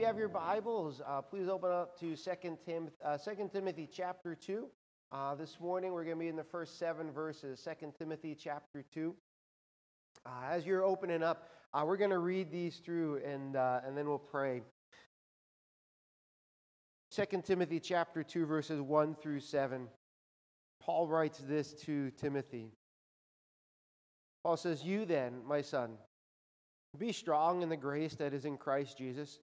Uh, you have your Bibles, uh, please open up to 2 Tim- uh, 2 Timothy chapter 2. Uh, this morning we're going to be in the first seven verses, 2 Timothy chapter 2. Uh, as you're opening up, uh, we're going to read these through and, and then we'll pray. 2 Timothy chapter 2, verses 1 through 7. Paul writes this to Timothy. Paul says, You then, my son, be strong in the grace that is in Christ Jesus,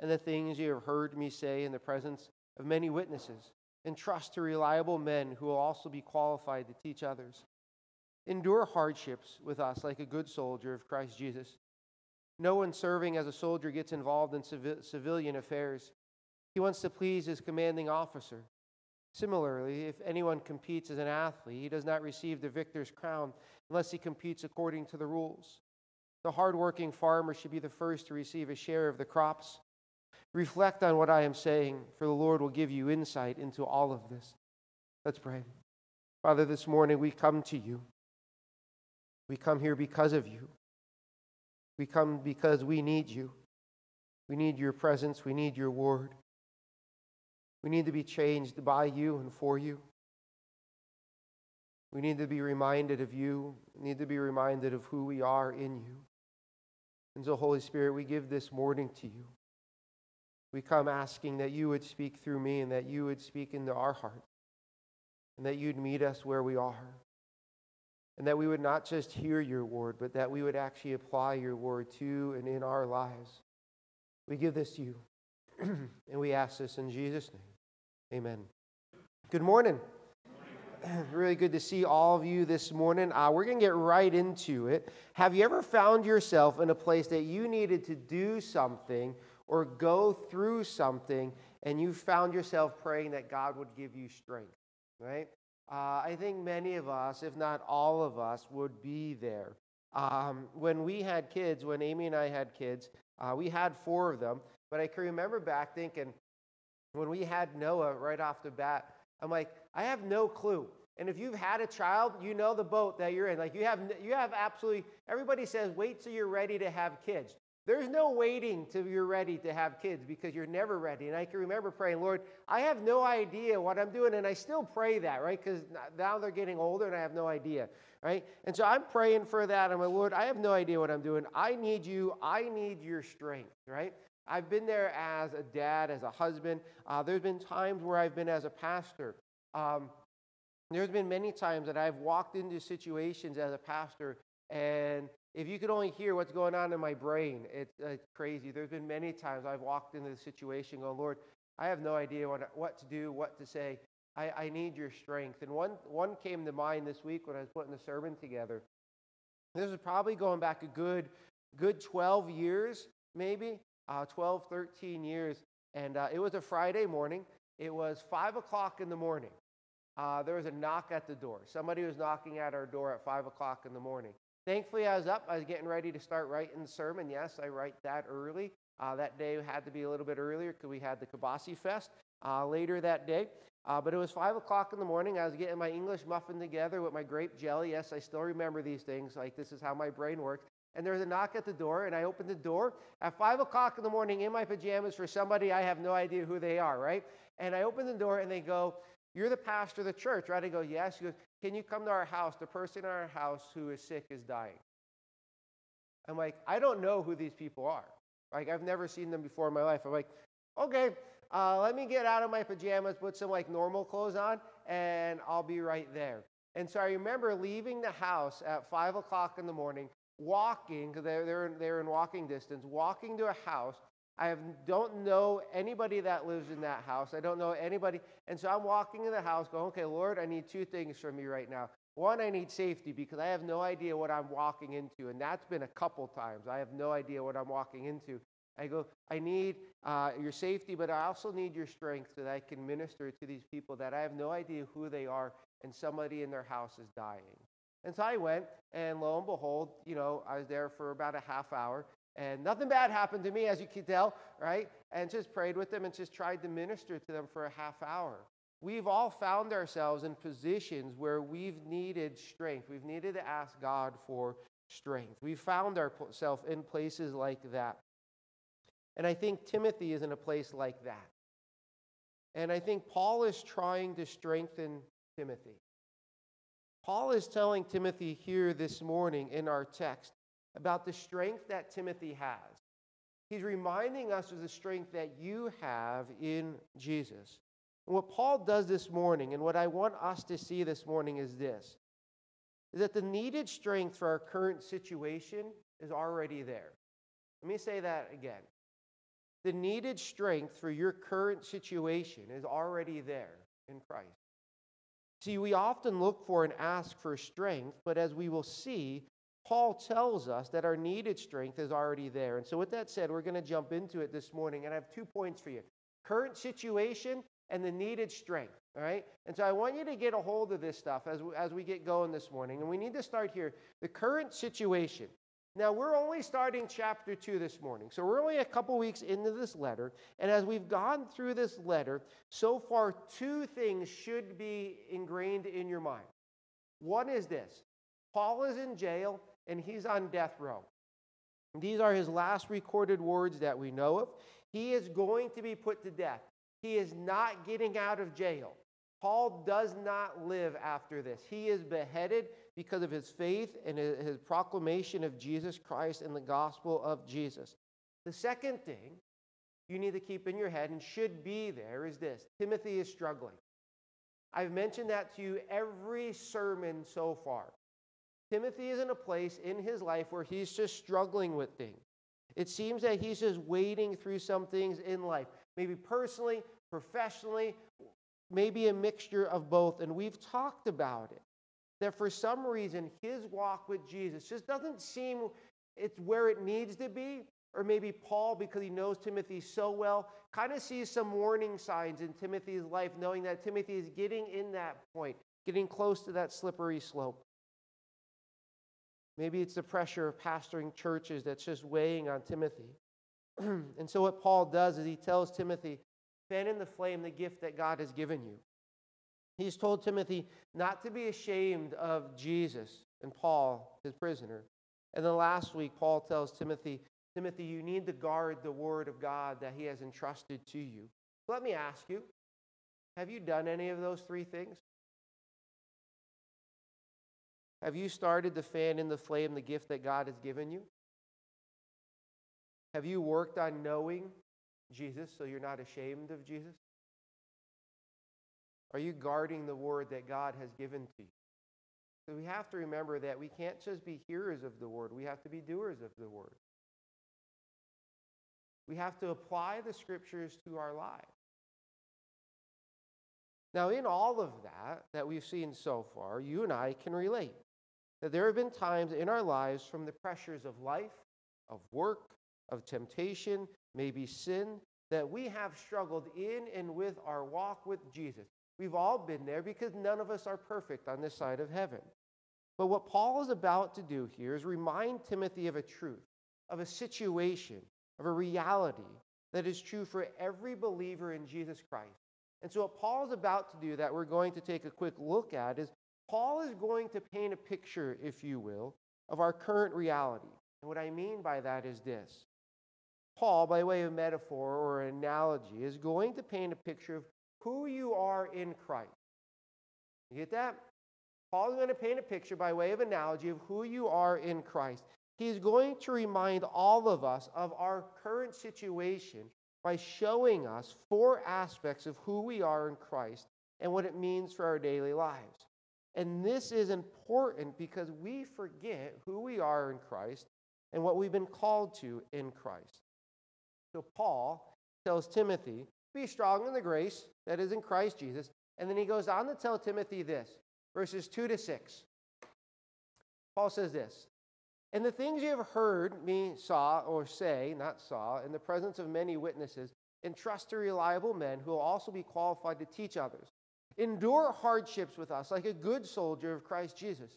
and the things you have heard me say in the presence of many witnesses, and trust to reliable men who will also be qualified to teach others. Endure hardships with us like a good soldier of Christ Jesus. No one serving as a soldier gets involved in civilian affairs. He wants to please his commanding officer. Similarly, if anyone competes as an athlete, he does not receive the victor's crown unless he competes according to the rules. The hardworking farmer should be the first to receive a share of the crops. Reflect on what I am saying, for the Lord will give you insight into all of this. Let's pray. Father, this morning we come to you. We come here because of you. We come because we need you. We need your presence. We need your word. We need to be changed by you and for you. We need to be reminded of you. We need to be reminded of who we are in you. And so, Holy Spirit, we give this morning to you. We come asking that you would speak through me and that you would speak into our heart and that you'd meet us where we are. And that we would not just hear your word, but that we would actually apply your word to and in our lives. We give this to you. and we ask this in Jesus' name. Amen. Good morning. really good to see all of you this morning. Uh, we're going to get right into it. Have you ever found yourself in a place that you needed to do something or go through something and you found yourself praying that God would give you strength, right? Uh, I think many of us, if not all of us, would be there. Um, when we had kids, when Amy and I had kids, uh, we had four of them, but I can remember back thinking, when we had Noah right off the bat, I'm like, I have no clue. And if you've had a child, you know the boat that you're in. Like you have, you have absolutely. Everybody says, wait till you're ready to have kids. There's no waiting till you're ready to have kids because you're never ready. And I can remember praying, Lord, I have no idea what I'm doing. And I still pray that, right? Because now they're getting older and I have no idea, right? And so I'm praying for that. I'm like, Lord, I have no idea what I'm doing. I need you. I need your strength, right? I've been there as a dad, as a husband. Uh, there's been times where I've been as a pastor. Um, there's been many times that I've walked into situations as a pastor, and if you could only hear what's going on in my brain, it's, it's crazy. There's been many times I've walked into the situation going, Lord, I have no idea what, what to do, what to say. I, I need your strength. And one, one came to mind this week when I was putting the sermon together. This is probably going back a good, good 12 years, maybe uh, 12, 13 years. And uh, it was a Friday morning. It was 5 o'clock in the morning. Uh, there was a knock at the door. Somebody was knocking at our door at 5 o'clock in the morning. Thankfully, I was up. I was getting ready to start writing the sermon. Yes, I write that early. Uh, that day had to be a little bit earlier because we had the Kabasi Fest uh, later that day. Uh, but it was 5 o'clock in the morning. I was getting my English muffin together with my grape jelly. Yes, I still remember these things. Like, this is how my brain works and there was a knock at the door, and I opened the door at 5 o'clock in the morning in my pajamas for somebody I have no idea who they are, right? And I open the door, and they go, You're the pastor of the church, right? I go, Yes. He goes, Can you come to our house? The person in our house who is sick is dying. I'm like, I don't know who these people are. Like, I've never seen them before in my life. I'm like, Okay, uh, let me get out of my pajamas, put some like normal clothes on, and I'll be right there. And so I remember leaving the house at 5 o'clock in the morning, walking, they're, they're, they're in walking distance, walking to a house. I have, don't know anybody that lives in that house. I don't know anybody. And so I'm walking in the house going, okay, Lord, I need two things from you right now. One, I need safety because I have no idea what I'm walking into. And that's been a couple times. I have no idea what I'm walking into. I go, I need uh, your safety, but I also need your strength so that I can minister to these people that I have no idea who they are and somebody in their house is dying. And so I went, and lo and behold, you know, I was there for about a half hour, and nothing bad happened to me, as you can tell, right? And just prayed with them and just tried to minister to them for a half hour. We've all found ourselves in positions where we've needed strength. We've needed to ask God for strength. We've found ourselves in places like that. And I think Timothy is in a place like that. And I think Paul is trying to strengthen Timothy. Paul is telling Timothy here this morning in our text about the strength that Timothy has. He's reminding us of the strength that you have in Jesus. And what Paul does this morning, and what I want us to see this morning, is this is that the needed strength for our current situation is already there. Let me say that again. The needed strength for your current situation is already there in Christ. See, we often look for and ask for strength, but as we will see, Paul tells us that our needed strength is already there. And so, with that said, we're going to jump into it this morning, and I have two points for you current situation and the needed strength. All right? And so, I want you to get a hold of this stuff as we, as we get going this morning. And we need to start here the current situation. Now, we're only starting chapter 2 this morning. So, we're only a couple weeks into this letter. And as we've gone through this letter, so far, two things should be ingrained in your mind. One is this Paul is in jail and he's on death row. These are his last recorded words that we know of. He is going to be put to death. He is not getting out of jail. Paul does not live after this. He is beheaded because of his faith and his proclamation of Jesus Christ and the gospel of Jesus. The second thing you need to keep in your head and should be there is this Timothy is struggling. I've mentioned that to you every sermon so far. Timothy is in a place in his life where he's just struggling with things. It seems that he's just wading through some things in life, maybe personally, professionally, maybe a mixture of both. And we've talked about it that for some reason his walk with Jesus just doesn't seem it's where it needs to be. Or maybe Paul, because he knows Timothy so well, kind of sees some warning signs in Timothy's life, knowing that Timothy is getting in that point, getting close to that slippery slope. Maybe it's the pressure of pastoring churches that's just weighing on Timothy. and so, what Paul does is he tells Timothy, fan in the flame the gift that God has given you. He's told Timothy not to be ashamed of Jesus and Paul, his prisoner. And then last week, Paul tells Timothy, Timothy, you need to guard the word of God that he has entrusted to you. Let me ask you, have you done any of those three things? Have you started to fan in the flame the gift that God has given you? Have you worked on knowing Jesus so you're not ashamed of Jesus? Are you guarding the word that God has given to you? So we have to remember that we can't just be hearers of the word, we have to be doers of the word. We have to apply the scriptures to our lives. Now, in all of that that we've seen so far, you and I can relate that there have been times in our lives from the pressures of life, of work, of temptation, maybe sin, that we have struggled in and with our walk with Jesus. We've all been there because none of us are perfect on this side of heaven. But what Paul is about to do here is remind Timothy of a truth, of a situation, of a reality that is true for every believer in Jesus Christ. And so, what Paul is about to do that we're going to take a quick look at is Paul is going to paint a picture, if you will, of our current reality. And what I mean by that is this Paul, by way of metaphor or analogy, is going to paint a picture of who you are in Christ. You get that? Paul is going to paint a picture by way of analogy of who you are in Christ. He's going to remind all of us of our current situation by showing us four aspects of who we are in Christ and what it means for our daily lives. And this is important because we forget who we are in Christ and what we've been called to in Christ. So Paul tells Timothy be strong in the grace that is in Christ Jesus. And then he goes on to tell Timothy this verses 2 to 6. Paul says this And the things you have heard me saw or say, not saw, in the presence of many witnesses, entrust to reliable men who will also be qualified to teach others. Endure hardships with us like a good soldier of Christ Jesus.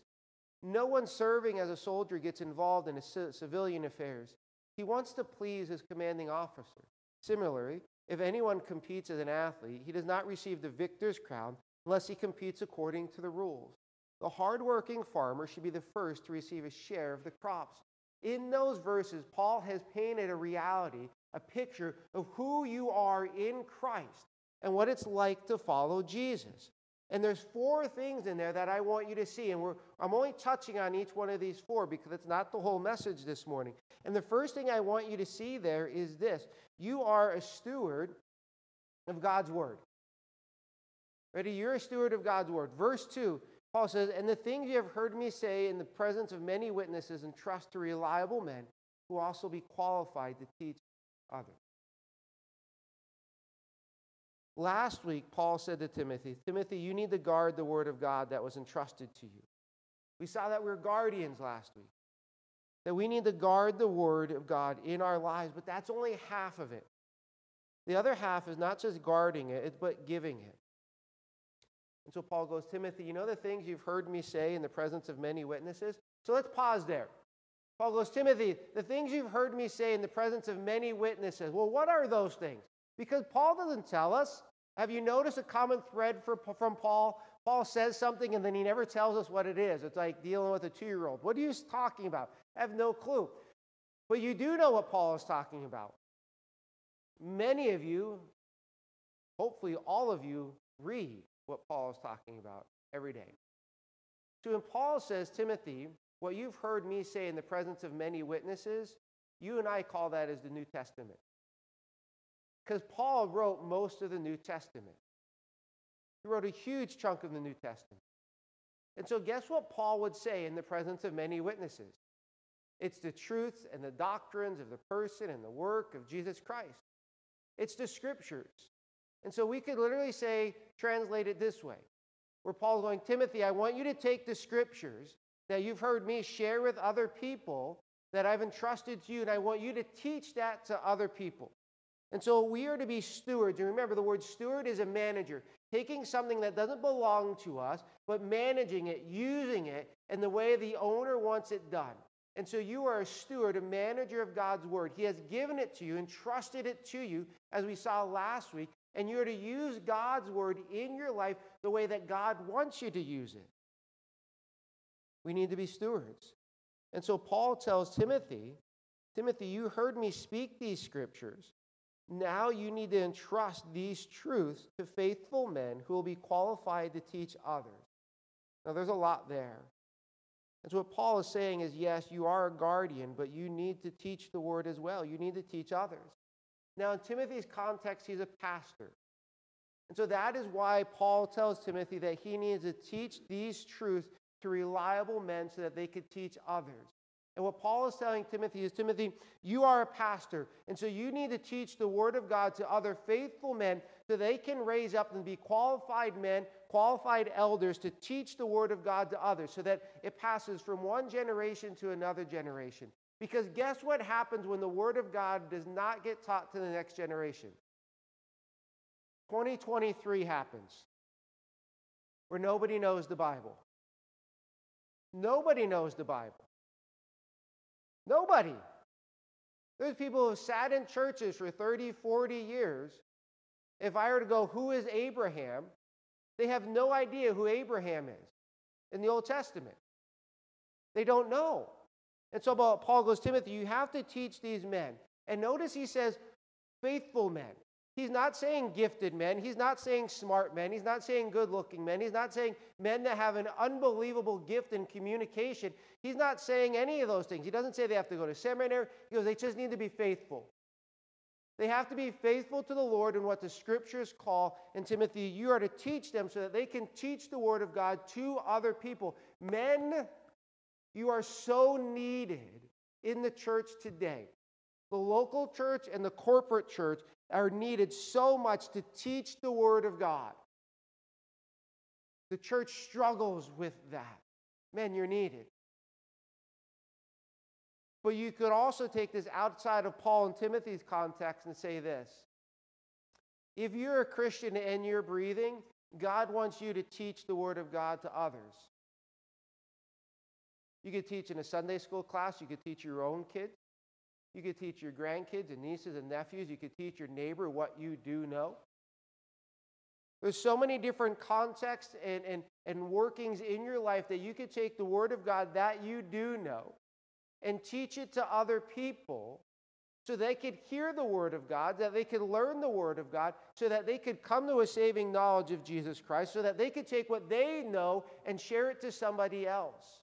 No one serving as a soldier gets involved in civilian affairs. He wants to please his commanding officer. Similarly, if anyone competes as an athlete, he does not receive the victor's crown unless he competes according to the rules. The hardworking farmer should be the first to receive a share of the crops. In those verses, Paul has painted a reality, a picture of who you are in Christ and what it's like to follow Jesus. And there's four things in there that I want you to see. And I'm only touching on each one of these four because it's not the whole message this morning. And the first thing I want you to see there is this you are a steward of God's word. Ready? You're a steward of God's word. Verse 2, Paul says, And the things you have heard me say in the presence of many witnesses, and trust to reliable men who also be qualified to teach others. Last week, Paul said to Timothy, Timothy, you need to guard the word of God that was entrusted to you. We saw that we are guardians last week, that we need to guard the word of God in our lives, but that's only half of it. The other half is not just guarding it, but giving it. And so Paul goes, Timothy, you know the things you've heard me say in the presence of many witnesses? So let's pause there. Paul goes, Timothy, the things you've heard me say in the presence of many witnesses. Well, what are those things? Because Paul doesn't tell us. Have you noticed a common thread for, from Paul? Paul says something and then he never tells us what it is. It's like dealing with a two year old. What are you talking about? I have no clue. But you do know what Paul is talking about. Many of you, hopefully all of you, read what Paul is talking about every day. So when Paul says, Timothy, what you've heard me say in the presence of many witnesses, you and I call that as the New Testament. Because Paul wrote most of the New Testament. He wrote a huge chunk of the New Testament. And so, guess what Paul would say in the presence of many witnesses? It's the truths and the doctrines of the person and the work of Jesus Christ. It's the scriptures. And so we could literally say, translate it this way, where Paul's going, Timothy, I want you to take the scriptures that you've heard me share with other people that I've entrusted to you, and I want you to teach that to other people. And so we are to be stewards. And remember, the word steward is a manager, taking something that doesn't belong to us, but managing it, using it in the way the owner wants it done. And so you are a steward, a manager of God's word. He has given it to you, entrusted it to you, as we saw last week. And you're to use God's word in your life the way that God wants you to use it. We need to be stewards. And so Paul tells Timothy, Timothy, you heard me speak these scriptures. Now you need to entrust these truths to faithful men who will be qualified to teach others. Now, there's a lot there. And so, what Paul is saying is yes, you are a guardian, but you need to teach the word as well. You need to teach others. Now, in Timothy's context, he's a pastor. And so, that is why Paul tells Timothy that he needs to teach these truths to reliable men so that they could teach others. And what Paul is telling Timothy is Timothy, you are a pastor. And so you need to teach the word of God to other faithful men so they can raise up and be qualified men, qualified elders to teach the word of God to others so that it passes from one generation to another generation. Because guess what happens when the word of God does not get taught to the next generation? 2023 happens where nobody knows the Bible. Nobody knows the Bible. Nobody. There's people who sat in churches for 30, 40 years. If I were to go, who is Abraham? They have no idea who Abraham is in the Old Testament. They don't know. And so Paul goes, Timothy, you have to teach these men. And notice he says, faithful men. He's not saying gifted men. He's not saying smart men. He's not saying good looking men. He's not saying men that have an unbelievable gift in communication. He's not saying any of those things. He doesn't say they have to go to seminary. He goes, they just need to be faithful. They have to be faithful to the Lord in what the scriptures call. And Timothy, you are to teach them so that they can teach the word of God to other people. Men, you are so needed in the church today. The local church and the corporate church are needed so much to teach the Word of God. The church struggles with that. Men, you're needed. But you could also take this outside of Paul and Timothy's context and say this if you're a Christian and you're breathing, God wants you to teach the Word of God to others. You could teach in a Sunday school class, you could teach your own kids, you could teach your grandkids and nieces and nephews, you could teach your neighbor what you do know. There's so many different contexts and, and, and workings in your life that you could take the Word of God that you do know and teach it to other people so they could hear the Word of God, that they could learn the Word of God, so that they could come to a saving knowledge of Jesus Christ, so that they could take what they know and share it to somebody else.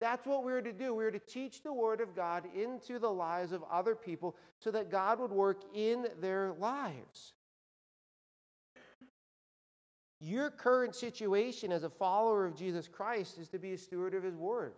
That's what we're to do. We're to teach the Word of God into the lives of other people so that God would work in their lives. Your current situation as a follower of Jesus Christ is to be a steward of His Word.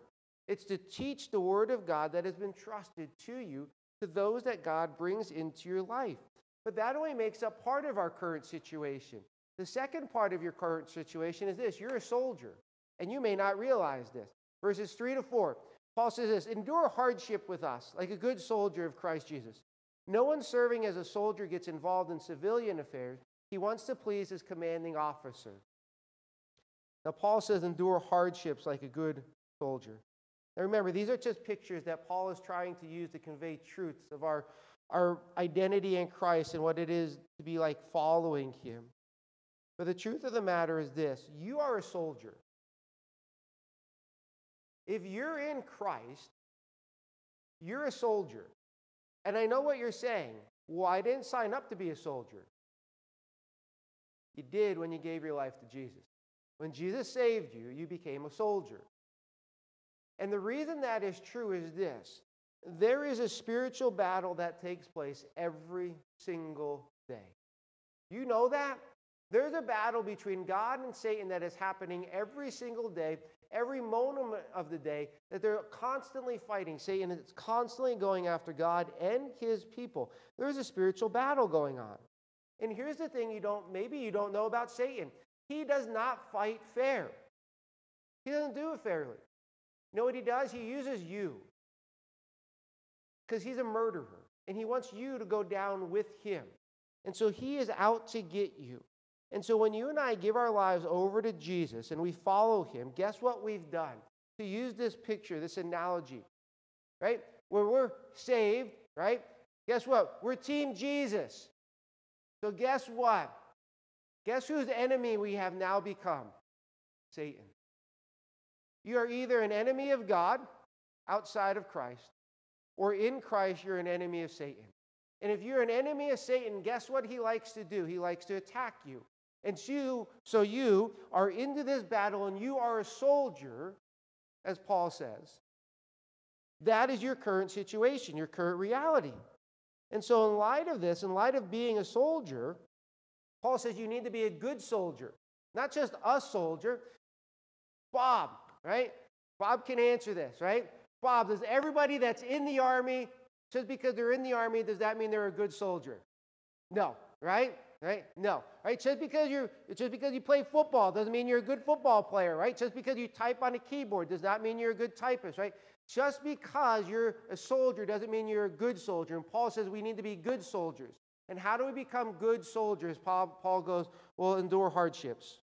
It's to teach the Word of God that has been trusted to you to those that God brings into your life. But that only makes up part of our current situation. The second part of your current situation is this you're a soldier, and you may not realize this. Verses 3 to 4, Paul says this Endure hardship with us, like a good soldier of Christ Jesus. No one serving as a soldier gets involved in civilian affairs, he wants to please his commanding officer. Now, Paul says, Endure hardships like a good soldier. Now remember, these are just pictures that Paul is trying to use to convey truths of our, our identity in Christ and what it is to be like following him. But the truth of the matter is this you are a soldier. If you're in Christ, you're a soldier. And I know what you're saying. Well, I didn't sign up to be a soldier. You did when you gave your life to Jesus. When Jesus saved you, you became a soldier. And the reason that is true is this there is a spiritual battle that takes place every single day. You know that? There's a battle between God and Satan that is happening every single day, every moment of the day, that they're constantly fighting. Satan is constantly going after God and his people. There's a spiritual battle going on. And here's the thing you don't, maybe you don't know about Satan. He does not fight fair. He doesn't do it fairly. You know what he does? He uses you because he's a murderer and he wants you to go down with him. And so he is out to get you. And so when you and I give our lives over to Jesus and we follow him, guess what we've done? To use this picture, this analogy, right? Where we're saved, right? Guess what? We're Team Jesus. So guess what? Guess whose enemy we have now become? Satan. You are either an enemy of God outside of Christ, or in Christ, you're an enemy of Satan. And if you're an enemy of Satan, guess what he likes to do? He likes to attack you. And you, so you are into this battle and you are a soldier, as Paul says. That is your current situation, your current reality. And so, in light of this, in light of being a soldier, Paul says you need to be a good soldier, not just a soldier. Bob, right? Bob can answer this, right? Bob, does everybody that's in the army, just because they're in the army, does that mean they're a good soldier? No, right? Right? No. Right? Just because you're just because you play football doesn't mean you're a good football player, right? Just because you type on a keyboard does not mean you're a good typist, right? Just because you're a soldier doesn't mean you're a good soldier. And Paul says we need to be good soldiers. And how do we become good soldiers? Paul, Paul goes, well, endure hardships.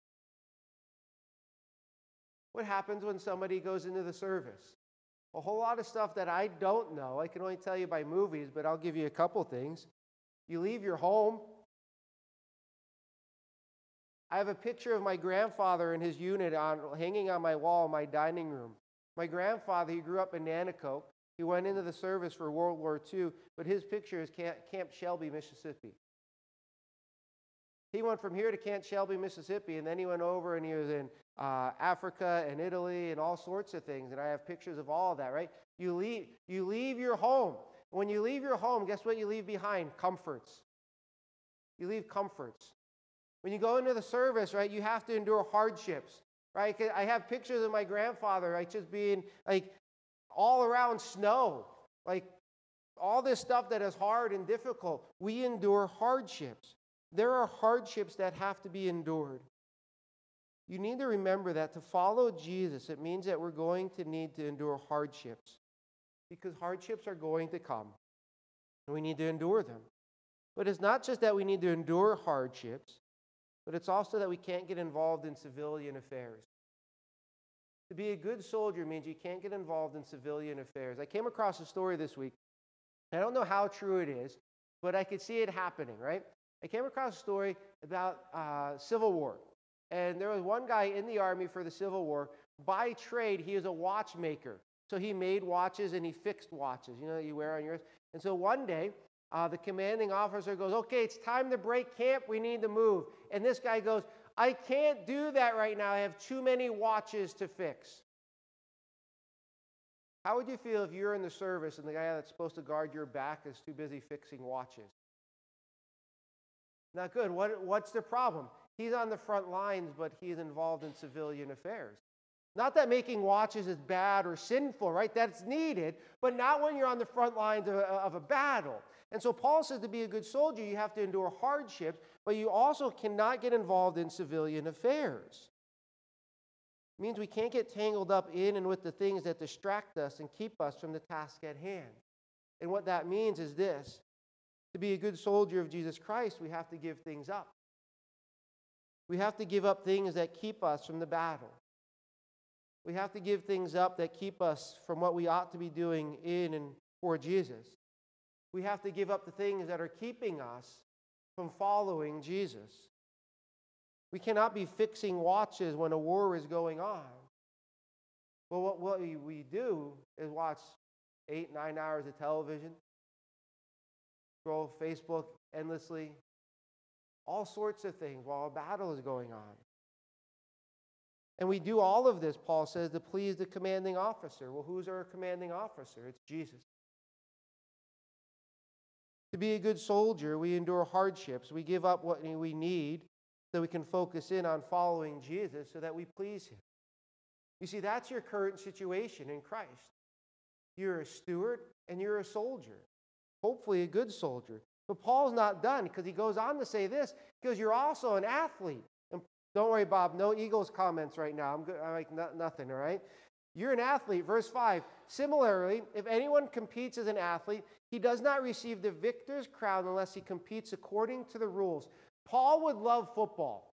What happens when somebody goes into the service? A whole lot of stuff that I don't know. I can only tell you by movies, but I'll give you a couple things. You leave your home. I have a picture of my grandfather and his unit on, hanging on my wall in my dining room. My grandfather, he grew up in Nanticoke. He went into the service for World War II, but his picture is Camp Shelby, Mississippi. He went from here to Camp Shelby, Mississippi, and then he went over and he was in uh, Africa and Italy and all sorts of things. And I have pictures of all of that, right? You leave, you leave your home. When you leave your home, guess what you leave behind? Comforts. You leave comforts. When you go into the service, right, you have to endure hardships right? I have pictures of my grandfather, like just being like all around snow, like all this stuff that is hard and difficult. We endure hardships. There are hardships that have to be endured. You need to remember that to follow Jesus, it means that we're going to need to endure hardships. because hardships are going to come and we need to endure them. But it's not just that we need to endure hardships, but it's also that we can't get involved in civilian affairs. To be a good soldier means you can't get involved in civilian affairs. I came across a story this week. I don't know how true it is, but I could see it happening, right? I came across a story about uh, Civil War. And there was one guy in the army for the Civil War. By trade, he is a watchmaker. So he made watches and he fixed watches, you know, that you wear on yours. And so one day, uh, the commanding officer goes, Okay, it's time to break camp. We need to move. And this guy goes, I can't do that right now. I have too many watches to fix. How would you feel if you're in the service and the guy that's supposed to guard your back is too busy fixing watches? Not good. What, what's the problem? He's on the front lines, but he's involved in civilian affairs. Not that making watches is bad or sinful, right? That's needed, but not when you're on the front lines of a, of a battle. And so Paul says to be a good soldier, you have to endure hardships, but you also cannot get involved in civilian affairs. It means we can't get tangled up in and with the things that distract us and keep us from the task at hand. And what that means is this to be a good soldier of Jesus Christ, we have to give things up. We have to give up things that keep us from the battle. We have to give things up that keep us from what we ought to be doing in and for Jesus. We have to give up the things that are keeping us from following Jesus. We cannot be fixing watches when a war is going on. Well, what, what we, we do is watch eight, nine hours of television, scroll Facebook endlessly, all sorts of things while a battle is going on. And we do all of this, Paul says, to please the commanding officer. Well, who's our commanding officer? It's Jesus. To be a good soldier, we endure hardships. We give up what we need so we can focus in on following Jesus so that we please Him. You see, that's your current situation in Christ. You're a steward and you're a soldier, hopefully, a good soldier. But Paul's not done because he goes on to say this because you're also an athlete. And don't worry, Bob. No Eagles comments right now. I'm, good. I'm like no, nothing, all right? You're an athlete. Verse 5. Similarly, if anyone competes as an athlete, he does not receive the victor's crown unless he competes according to the rules. Paul would love football,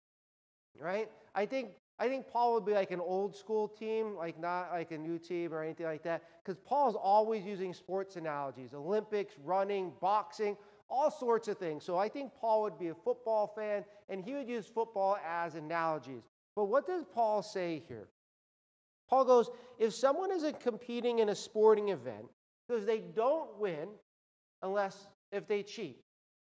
right? I think I think Paul would be like an old school team, like not like a new team or anything like that, because Paul's always using sports analogies Olympics, running, boxing, all sorts of things. So I think Paul would be a football fan and he would use football as analogies. But what does Paul say here? Paul goes, if someone isn't competing in a sporting event, because they don't win unless if they cheat,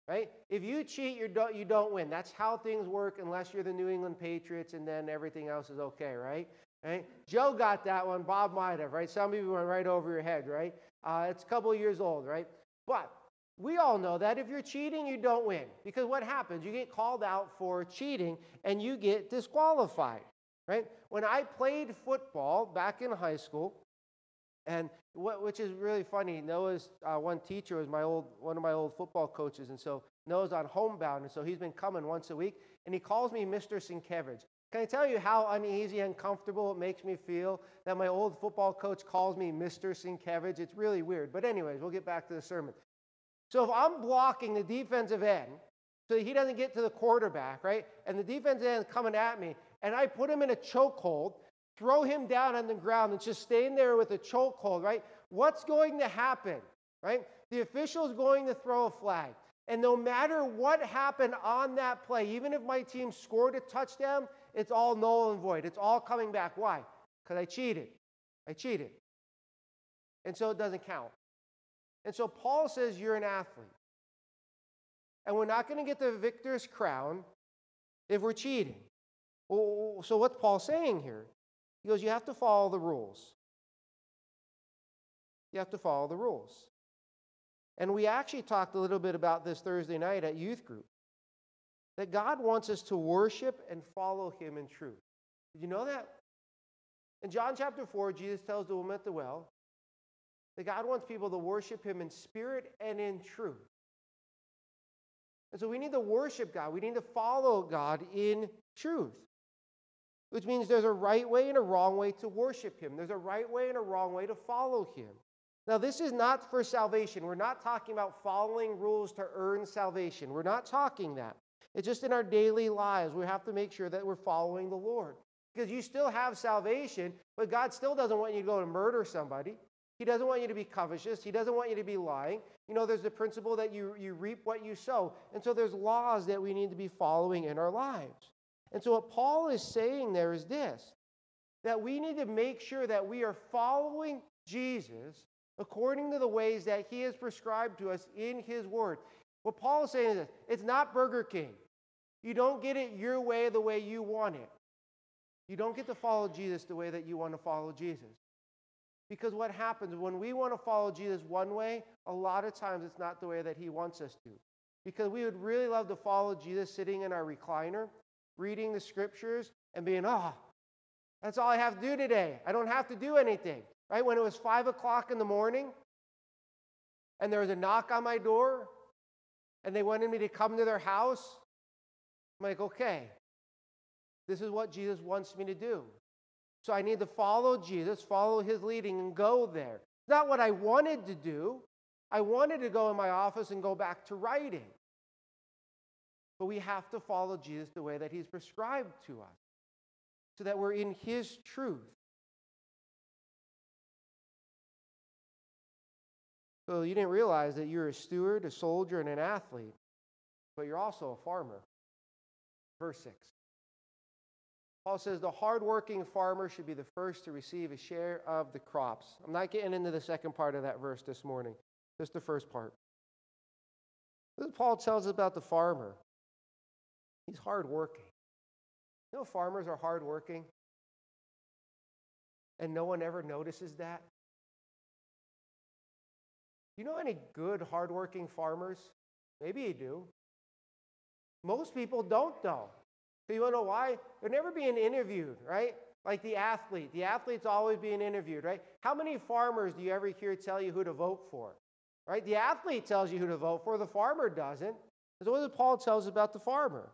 right? If you cheat, you don't, you don't win. That's how things work unless you're the New England Patriots and then everything else is okay, right? Right? Joe got that one. Bob might have, right? Some of you went right over your head, right? Uh, it's a couple years old, right? But we all know that if you're cheating, you don't win. Because what happens? You get called out for cheating and you get disqualified, right? When I played football back in high school, and what, which is really funny, Noah's uh, one teacher was my old, one of my old football coaches, and so Noah's on homebound, and so he's been coming once a week, and he calls me Mr. Sienkiewicz. Can I tell you how uneasy and comfortable it makes me feel that my old football coach calls me Mr. Sienkiewicz? It's really weird. But anyways, we'll get back to the sermon. So if I'm blocking the defensive end so he doesn't get to the quarterback, right? And the defensive end is coming at me, and I put him in a chokehold, throw him down on the ground, and just staying there with a chokehold, right? What's going to happen, right? The official is going to throw a flag. And no matter what happened on that play, even if my team scored a touchdown, it's all null and void. It's all coming back. Why? Because I cheated. I cheated. And so it doesn't count. And so Paul says you're an athlete. And we're not going to get the victor's crown if we're cheating. Well, so what's Paul saying here? He goes, You have to follow the rules. You have to follow the rules. And we actually talked a little bit about this Thursday night at youth group that God wants us to worship and follow Him in truth. Did you know that? In John chapter 4, Jesus tells the woman at the well, that God wants people to worship Him in spirit and in truth. And so we need to worship God. We need to follow God in truth, which means there's a right way and a wrong way to worship Him. There's a right way and a wrong way to follow Him. Now, this is not for salvation. We're not talking about following rules to earn salvation. We're not talking that. It's just in our daily lives. We have to make sure that we're following the Lord. Because you still have salvation, but God still doesn't want you to go and murder somebody. He doesn't want you to be covetous. He doesn't want you to be lying. You know, there's the principle that you, you reap what you sow. And so there's laws that we need to be following in our lives. And so what Paul is saying there is this that we need to make sure that we are following Jesus according to the ways that he has prescribed to us in his word. What Paul is saying is this it's not Burger King. You don't get it your way the way you want it. You don't get to follow Jesus the way that you want to follow Jesus. Because what happens when we want to follow Jesus one way, a lot of times it's not the way that he wants us to. Because we would really love to follow Jesus sitting in our recliner, reading the scriptures, and being, oh, that's all I have to do today. I don't have to do anything. Right? When it was five o'clock in the morning and there was a knock on my door and they wanted me to come to their house, I'm like, okay, this is what Jesus wants me to do. So I need to follow Jesus, follow his leading, and go there. Not what I wanted to do. I wanted to go in my office and go back to writing. But we have to follow Jesus the way that he's prescribed to us so that we're in his truth. So you didn't realize that you're a steward, a soldier, and an athlete, but you're also a farmer. Verse 6. Paul says the hardworking farmer should be the first to receive a share of the crops. I'm not getting into the second part of that verse this morning, just the first part. This Paul tells us about the farmer. He's hardworking. You know, farmers are hardworking, and no one ever notices that. You know any good, hardworking farmers? Maybe you do. Most people don't, though. So you want to know why? They're never being interviewed, right? Like the athlete. The athlete's always being interviewed, right? How many farmers do you ever hear tell you who to vote for? Right? The athlete tells you who to vote for, the farmer doesn't. That's what Paul tells about the farmer.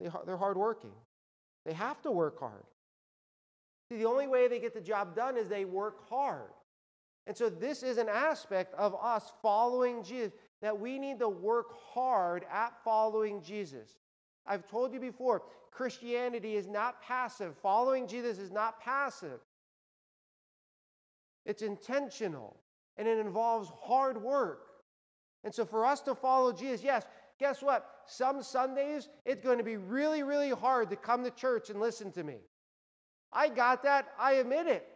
They, they're hardworking. They have to work hard. See, the only way they get the job done is they work hard. And so this is an aspect of us following Jesus that we need to work hard at following Jesus. I've told you before, Christianity is not passive. Following Jesus is not passive. It's intentional and it involves hard work. And so for us to follow Jesus, yes, guess what? Some Sundays it's going to be really, really hard to come to church and listen to me. I got that. I admit it.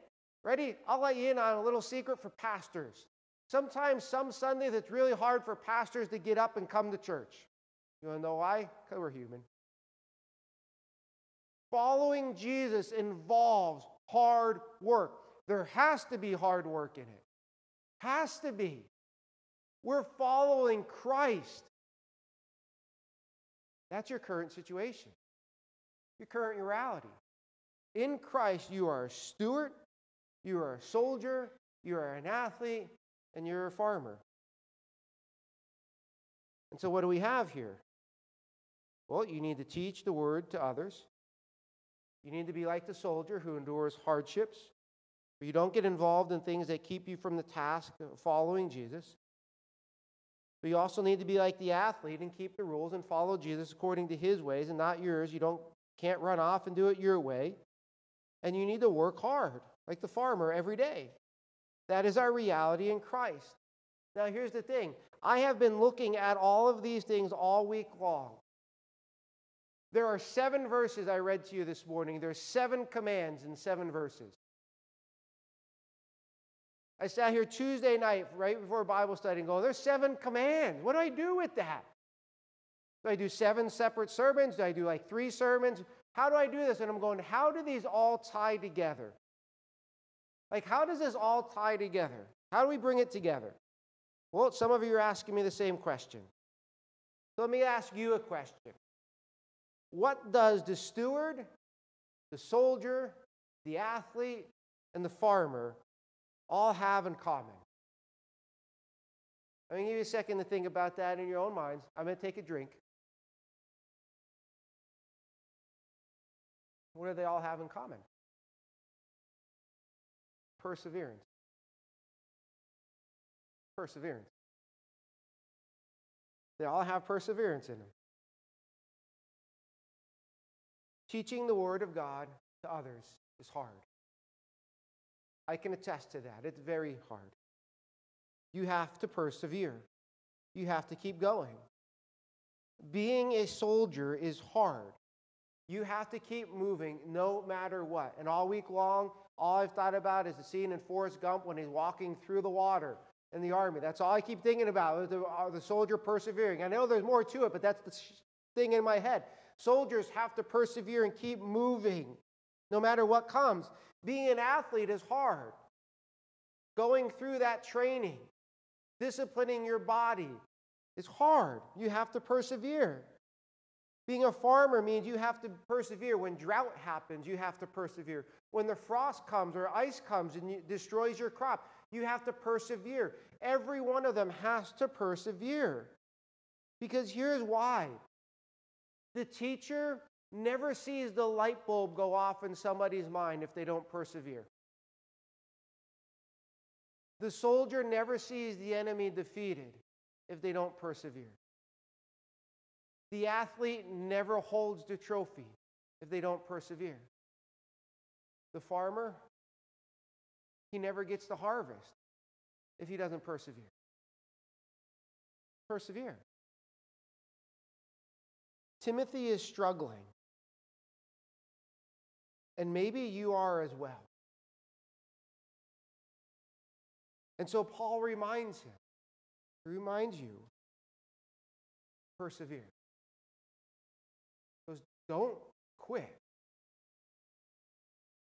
Ready? I'll let you in on a little secret for pastors. Sometimes, some Sundays, it's really hard for pastors to get up and come to church. You want to know why? Because we're human. Following Jesus involves hard work. There has to be hard work in it. Has to be. We're following Christ. That's your current situation, your current reality. In Christ, you are a steward, you are a soldier, you are an athlete, and you're a farmer. And so, what do we have here? Well, you need to teach the word to others. You need to be like the soldier who endures hardships, you don't get involved in things that keep you from the task of following Jesus. But you also need to be like the athlete and keep the rules and follow Jesus according to his ways and not yours. You don't can't run off and do it your way. And you need to work hard, like the farmer, every day. That is our reality in Christ. Now, here's the thing I have been looking at all of these things all week long. There are seven verses I read to you this morning. There's seven commands in seven verses. I sat here Tuesday night, right before Bible study, and go, There's seven commands. What do I do with that? Do I do seven separate sermons? Do I do like three sermons? How do I do this? And I'm going, How do these all tie together? Like, how does this all tie together? How do we bring it together? Well, some of you are asking me the same question. So let me ask you a question. What does the steward, the soldier, the athlete, and the farmer all have in common? I'm going to give you a second to think about that in your own minds. I'm going to take a drink. What do they all have in common? perseverance. perseverance. They all have perseverance in them. Teaching the Word of God to others is hard. I can attest to that. It's very hard. You have to persevere, you have to keep going. Being a soldier is hard. You have to keep moving no matter what. And all week long, all I've thought about is the scene in Forrest Gump when he's walking through the water in the army. That's all I keep thinking about, the, the soldier persevering. I know there's more to it, but that's the thing in my head. Soldiers have to persevere and keep moving no matter what comes. Being an athlete is hard. Going through that training, disciplining your body is hard. You have to persevere. Being a farmer means you have to persevere. When drought happens, you have to persevere. When the frost comes or ice comes and destroys your crop, you have to persevere. Every one of them has to persevere. Because here's why the teacher never sees the light bulb go off in somebody's mind if they don't persevere. The soldier never sees the enemy defeated if they don't persevere. The athlete never holds the trophy if they don't persevere. The farmer, he never gets the harvest if he doesn't persevere. Persevere. Timothy is struggling. And maybe you are as well. And so Paul reminds him, reminds you, persevere. He goes, don't quit.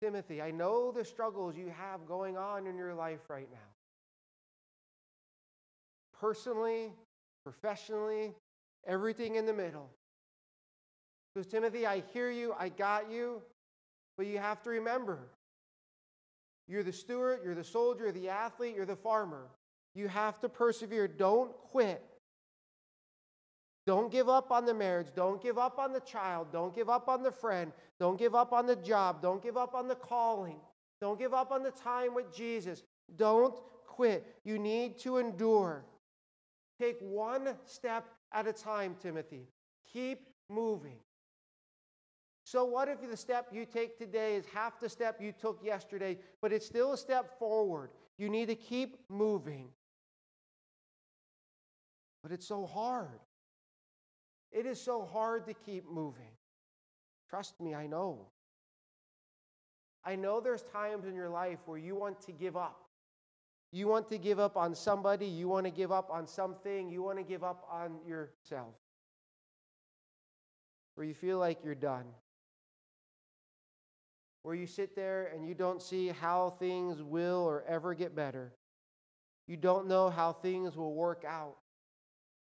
Timothy, I know the struggles you have going on in your life right now. Personally, professionally, everything in the middle. Because, Timothy, I hear you, I got you, but you have to remember you're the steward, you're the soldier, the athlete, you're the farmer. You have to persevere. Don't quit. Don't give up on the marriage. Don't give up on the child. Don't give up on the friend. Don't give up on the job. Don't give up on the calling. Don't give up on the time with Jesus. Don't quit. You need to endure. Take one step at a time, Timothy. Keep moving. So, what if the step you take today is half the step you took yesterday, but it's still a step forward? You need to keep moving. But it's so hard. It is so hard to keep moving. Trust me, I know. I know there's times in your life where you want to give up. You want to give up on somebody, you want to give up on something, you want to give up on yourself. Where you feel like you're done where you sit there and you don't see how things will or ever get better. You don't know how things will work out.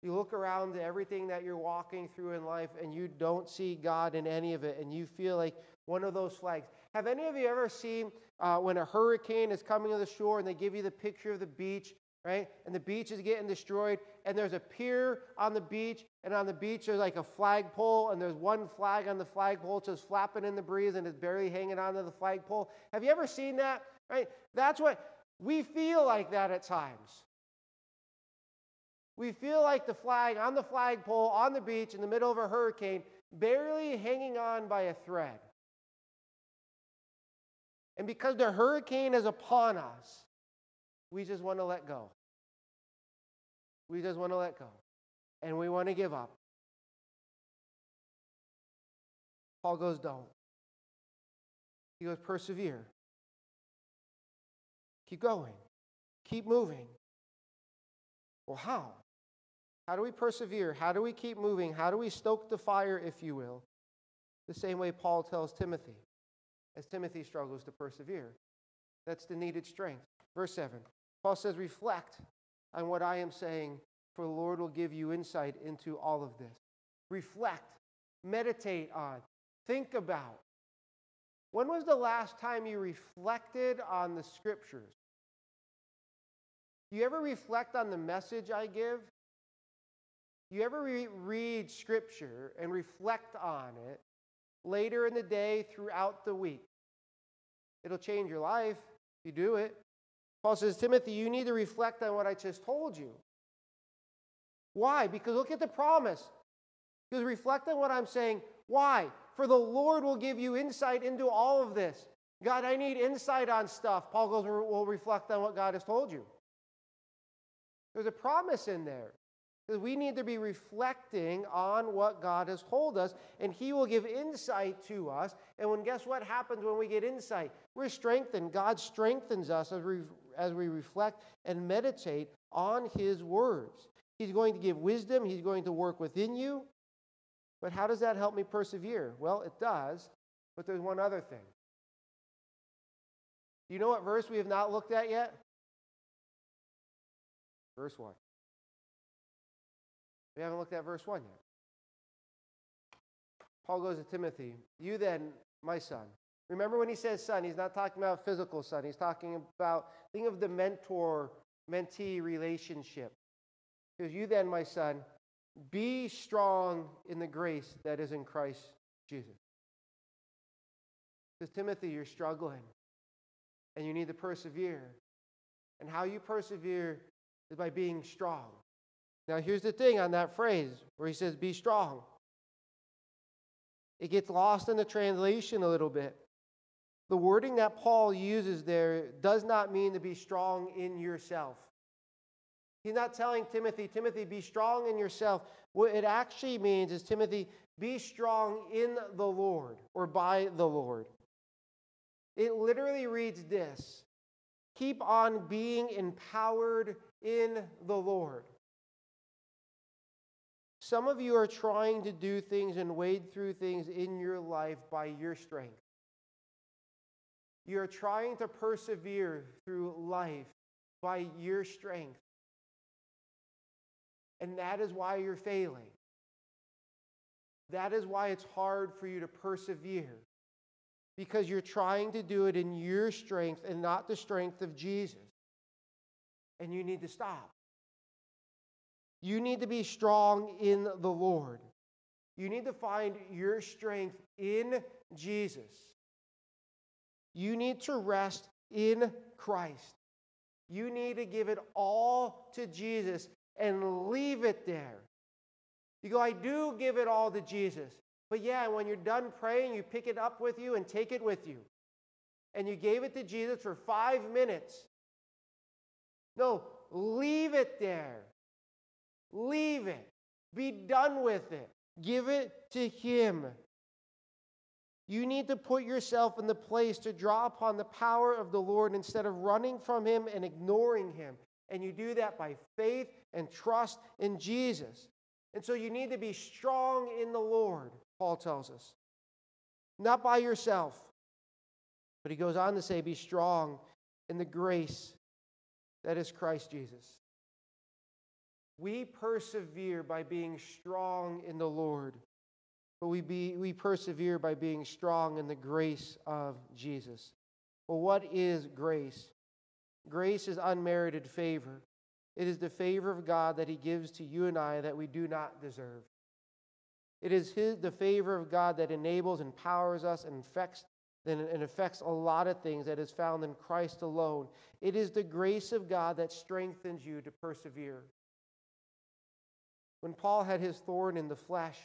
You look around to everything that you're walking through in life and you don't see God in any of it, and you feel like one of those flags. Have any of you ever seen uh, when a hurricane is coming to the shore and they give you the picture of the beach right? And the beach is getting destroyed, and there's a pier on the beach, and on the beach there's like a flagpole, and there's one flag on the flagpole just flapping in the breeze and it's barely hanging onto the flagpole. Have you ever seen that? Right? That's what we feel like that at times. We feel like the flag on the flagpole on the beach in the middle of a hurricane, barely hanging on by a thread. And because the hurricane is upon us, we just want to let go. We just want to let go. And we want to give up. Paul goes, Don't. He goes, Persevere. Keep going. Keep moving. Well, how? How do we persevere? How do we keep moving? How do we stoke the fire, if you will? The same way Paul tells Timothy, as Timothy struggles to persevere. That's the needed strength. Verse 7 Paul says, reflect on what I am saying, for the Lord will give you insight into all of this. Reflect, meditate on, think about. When was the last time you reflected on the scriptures? Do you ever reflect on the message I give? Do you ever re- read scripture and reflect on it later in the day throughout the week? It'll change your life if you do it. Paul says, Timothy, you need to reflect on what I just told you. Why? Because look at the promise. Because reflect on what I'm saying. Why? For the Lord will give you insight into all of this. God, I need insight on stuff. Paul goes, We'll reflect on what God has told you. There's a promise in there. Because we need to be reflecting on what God has told us, and He will give insight to us. And when guess what happens when we get insight? We're strengthened. God strengthens us as we, as we reflect and meditate on His words. He's going to give wisdom, He's going to work within you. But how does that help me persevere? Well, it does, but there's one other thing. Do you know what verse we have not looked at yet? Verse 1. We haven't looked at verse 1 yet. Paul goes to Timothy, You then, my son. Remember when he says son, he's not talking about physical son. He's talking about, think of the mentor mentee relationship. Because you then, my son, be strong in the grace that is in Christ Jesus. Because Timothy, you're struggling and you need to persevere. And how you persevere is by being strong. Now, here's the thing on that phrase where he says, be strong. It gets lost in the translation a little bit. The wording that Paul uses there does not mean to be strong in yourself. He's not telling Timothy, Timothy, be strong in yourself. What it actually means is, Timothy, be strong in the Lord or by the Lord. It literally reads this Keep on being empowered in the Lord. Some of you are trying to do things and wade through things in your life by your strength. You're trying to persevere through life by your strength. And that is why you're failing. That is why it's hard for you to persevere. Because you're trying to do it in your strength and not the strength of Jesus. And you need to stop. You need to be strong in the Lord. You need to find your strength in Jesus. You need to rest in Christ. You need to give it all to Jesus and leave it there. You go, I do give it all to Jesus. But yeah, when you're done praying, you pick it up with you and take it with you. And you gave it to Jesus for five minutes. No, leave it there. Leave it. Be done with it. Give it to Him. You need to put yourself in the place to draw upon the power of the Lord instead of running from Him and ignoring Him. And you do that by faith and trust in Jesus. And so you need to be strong in the Lord, Paul tells us. Not by yourself. But he goes on to say, be strong in the grace that is Christ Jesus. We persevere by being strong in the Lord, but we, be, we persevere by being strong in the grace of Jesus. Well, what is grace? Grace is unmerited favor. It is the favor of God that He gives to you and I that we do not deserve. It is his, the favor of God that enables, empowers us, and affects, and affects a lot of things that is found in Christ alone. It is the grace of God that strengthens you to persevere. When Paul had his thorn in the flesh,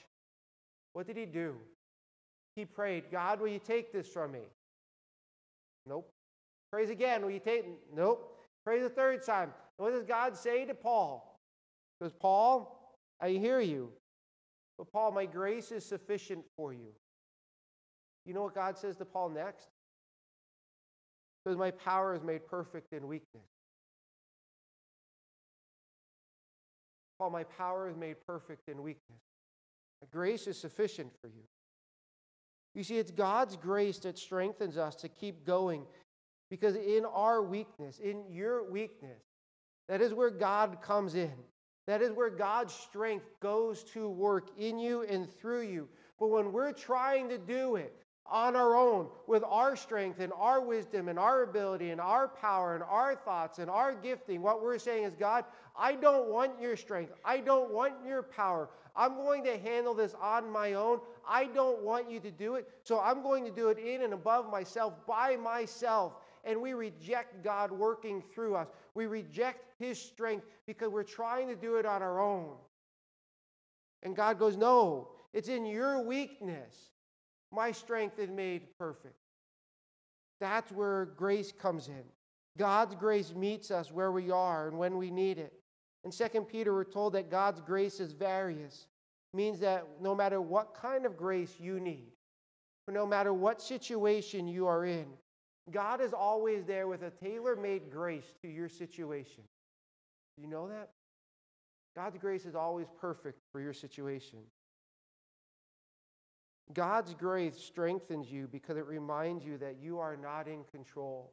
what did he do? He prayed, God, will you take this from me? Nope. Prays again, will you take Nope. Pray the third time. What does God say to Paul? Because Paul, I hear you. But Paul, my grace is sufficient for you. You know what God says to Paul next? Because my power is made perfect in weakness. Paul, my power is made perfect in weakness. Grace is sufficient for you. You see, it's God's grace that strengthens us to keep going because in our weakness, in your weakness, that is where God comes in. That is where God's strength goes to work in you and through you. But when we're trying to do it, on our own with our strength and our wisdom and our ability and our power and our thoughts and our gifting. What we're saying is, God, I don't want your strength. I don't want your power. I'm going to handle this on my own. I don't want you to do it. So I'm going to do it in and above myself, by myself. and we reject God working through us. We reject His strength because we're trying to do it on our own. And God goes, No, it's in your weakness. My strength is made perfect. That's where grace comes in. God's grace meets us where we are and when we need it. In 2 Peter, we're told that God's grace is various, means that no matter what kind of grace you need, no matter what situation you are in, God is always there with a tailor made grace to your situation. Do you know that? God's grace is always perfect for your situation. God's grace strengthens you because it reminds you that you are not in control.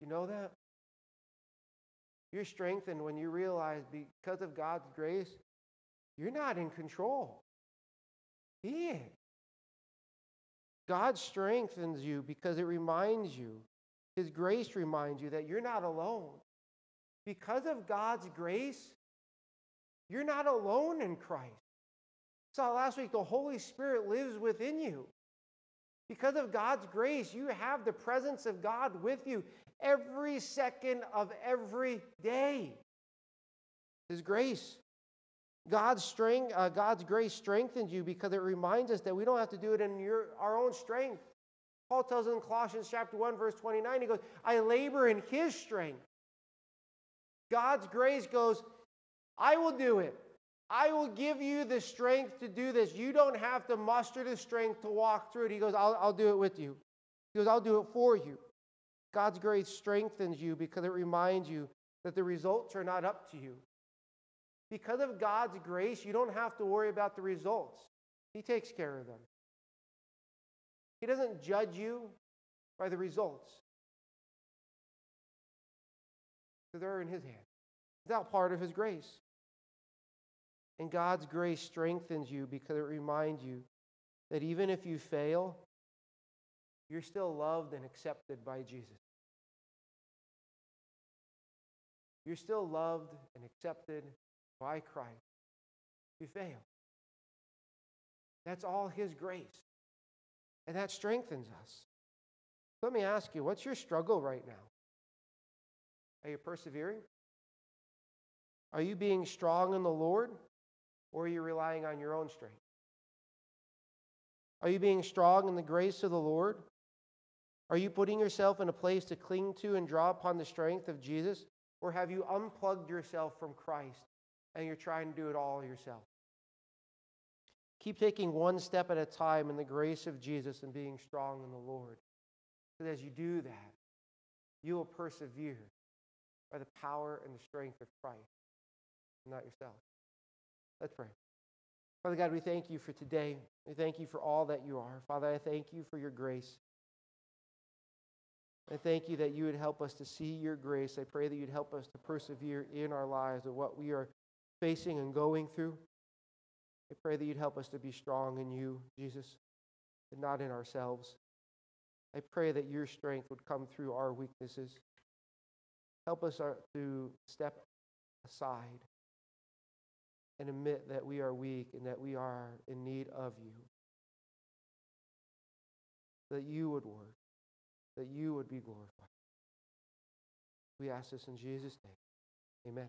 You know that? You're strengthened when you realize because of God's grace, you're not in control. He is. God strengthens you because it reminds you, His grace reminds you that you're not alone. Because of God's grace, you're not alone in Christ. Saw last week, the Holy Spirit lives within you. Because of God's grace, you have the presence of God with you every second of every day. His grace. God's strength, uh, God's grace strengthens you because it reminds us that we don't have to do it in your, our own strength. Paul tells in Colossians chapter 1, verse 29, he goes, I labor in his strength. God's grace goes, I will do it. I will give you the strength to do this. You don't have to muster the strength to walk through it. He goes, I'll, I'll do it with you. He goes, I'll do it for you. God's grace strengthens you because it reminds you that the results are not up to you. Because of God's grace, you don't have to worry about the results. He takes care of them. He doesn't judge you by the results. They're in His hand. It's all part of His grace. And God's grace strengthens you because it reminds you that even if you fail, you're still loved and accepted by Jesus. You're still loved and accepted by Christ. You fail. That's all His grace. And that strengthens us. Let me ask you, what's your struggle right now? Are you persevering? Are you being strong in the Lord? Or are you relying on your own strength? Are you being strong in the grace of the Lord? Are you putting yourself in a place to cling to and draw upon the strength of Jesus? Or have you unplugged yourself from Christ and you're trying to do it all yourself? Keep taking one step at a time in the grace of Jesus and being strong in the Lord. Because as you do that, you will persevere by the power and the strength of Christ, not yourself. Let's pray. Father God, we thank you for today. We thank you for all that you are. Father, I thank you for your grace. I thank you that you would help us to see your grace. I pray that you'd help us to persevere in our lives of what we are facing and going through. I pray that you'd help us to be strong in you, Jesus, and not in ourselves. I pray that your strength would come through our weaknesses. Help us uh, to step aside and admit that we are weak and that we are in need of you. That you would work, that you would be glorified. We ask this in Jesus' name. Amen.